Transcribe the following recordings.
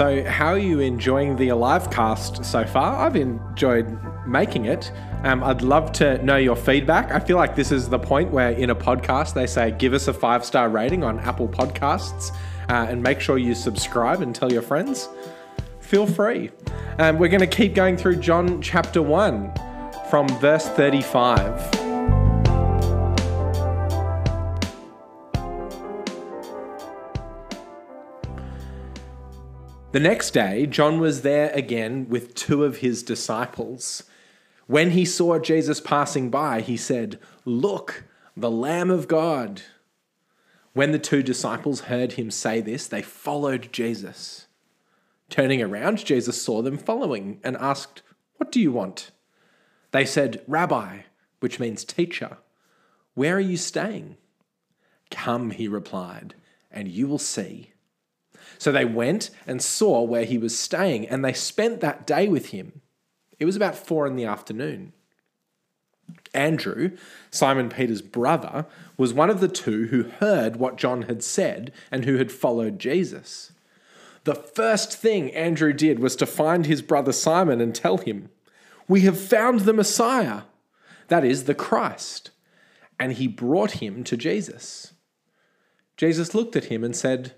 So, how are you enjoying the Alive cast so far? I've enjoyed making it. Um, I'd love to know your feedback. I feel like this is the point where in a podcast they say, give us a five star rating on Apple Podcasts uh, and make sure you subscribe and tell your friends. Feel free. Um, we're going to keep going through John chapter 1 from verse 35. The next day, John was there again with two of his disciples. When he saw Jesus passing by, he said, Look, the Lamb of God. When the two disciples heard him say this, they followed Jesus. Turning around, Jesus saw them following and asked, What do you want? They said, Rabbi, which means teacher, where are you staying? Come, he replied, and you will see. So they went and saw where he was staying, and they spent that day with him. It was about four in the afternoon. Andrew, Simon Peter's brother, was one of the two who heard what John had said and who had followed Jesus. The first thing Andrew did was to find his brother Simon and tell him, We have found the Messiah, that is, the Christ. And he brought him to Jesus. Jesus looked at him and said,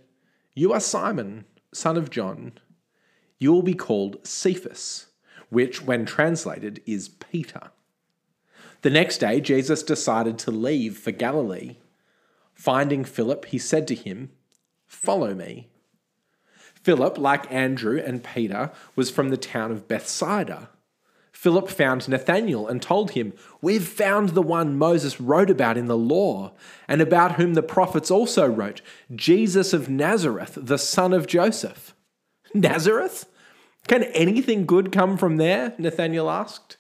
you are Simon, son of John. You will be called Cephas, which, when translated, is Peter. The next day, Jesus decided to leave for Galilee. Finding Philip, he said to him, Follow me. Philip, like Andrew and Peter, was from the town of Bethsaida Philip found Nathanael and told him, We've found the one Moses wrote about in the law, and about whom the prophets also wrote, Jesus of Nazareth, the son of Joseph. Nazareth? Can anything good come from there? Nathanael asked.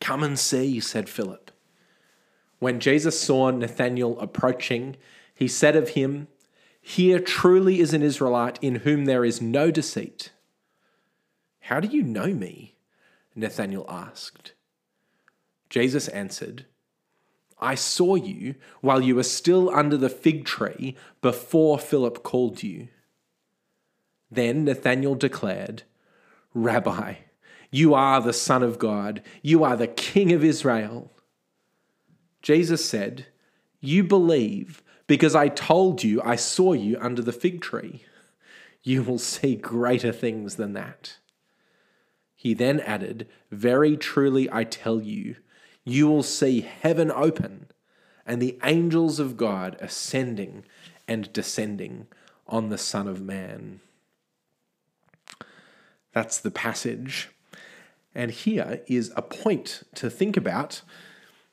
Come and see, said Philip. When Jesus saw Nathanael approaching, he said of him, Here truly is an Israelite in whom there is no deceit. How do you know me? Nathanael asked. Jesus answered, I saw you while you were still under the fig tree before Philip called you. Then Nathanael declared, Rabbi, you are the Son of God, you are the King of Israel. Jesus said, You believe because I told you I saw you under the fig tree. You will see greater things than that. He then added, Very truly I tell you, you will see heaven open and the angels of God ascending and descending on the Son of Man. That's the passage. And here is a point to think about.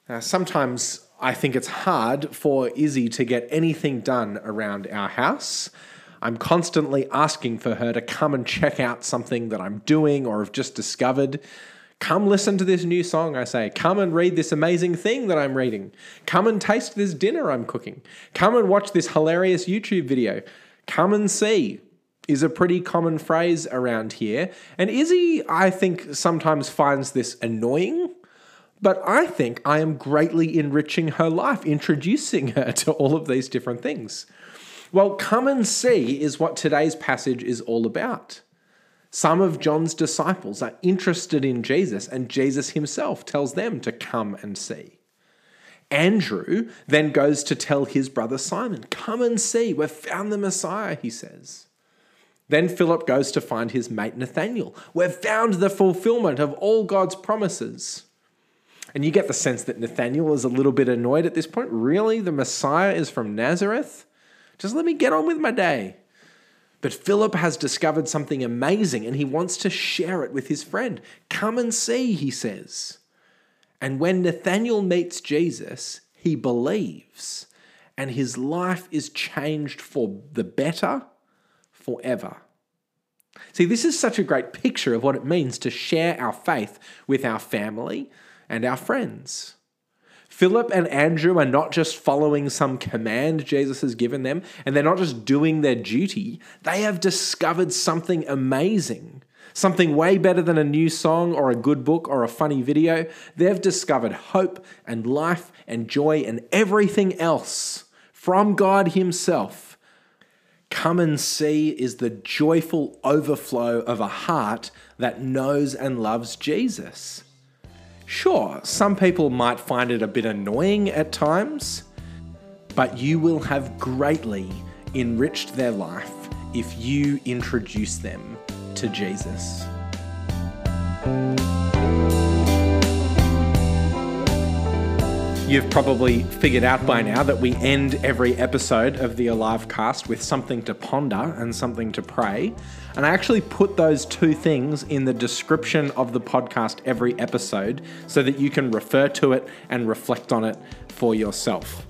Uh, sometimes I think it's hard for Izzy to get anything done around our house. I'm constantly asking for her to come and check out something that I'm doing or have just discovered. Come listen to this new song, I say. Come and read this amazing thing that I'm reading. Come and taste this dinner I'm cooking. Come and watch this hilarious YouTube video. Come and see is a pretty common phrase around here. And Izzy, I think, sometimes finds this annoying. But I think I am greatly enriching her life, introducing her to all of these different things. Well, come and see is what today's passage is all about. Some of John's disciples are interested in Jesus, and Jesus himself tells them to come and see. Andrew then goes to tell his brother Simon, Come and see, we've found the Messiah, he says. Then Philip goes to find his mate Nathanael. We've found the fulfillment of all God's promises. And you get the sense that Nathanael is a little bit annoyed at this point. Really? The Messiah is from Nazareth? Just let me get on with my day. But Philip has discovered something amazing and he wants to share it with his friend. Come and see, he says. And when Nathanael meets Jesus, he believes and his life is changed for the better forever. See, this is such a great picture of what it means to share our faith with our family and our friends. Philip and Andrew are not just following some command Jesus has given them, and they're not just doing their duty. They have discovered something amazing, something way better than a new song or a good book or a funny video. They've discovered hope and life and joy and everything else from God Himself. Come and see is the joyful overflow of a heart that knows and loves Jesus. Sure, some people might find it a bit annoying at times, but you will have greatly enriched their life if you introduce them to Jesus. You've probably figured out by now that we end every episode of the Alive cast with something to ponder and something to pray. And I actually put those two things in the description of the podcast every episode so that you can refer to it and reflect on it for yourself.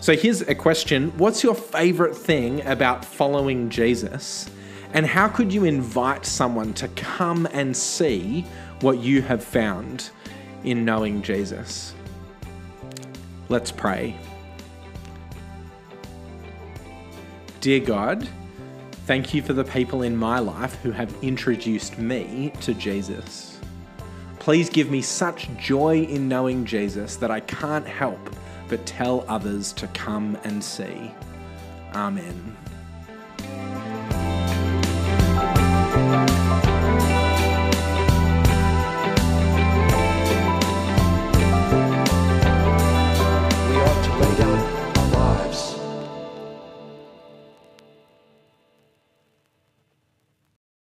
So here's a question What's your favorite thing about following Jesus? And how could you invite someone to come and see what you have found in knowing Jesus? Let's pray. Dear God, thank you for the people in my life who have introduced me to Jesus. Please give me such joy in knowing Jesus that I can't help but tell others to come and see. Amen.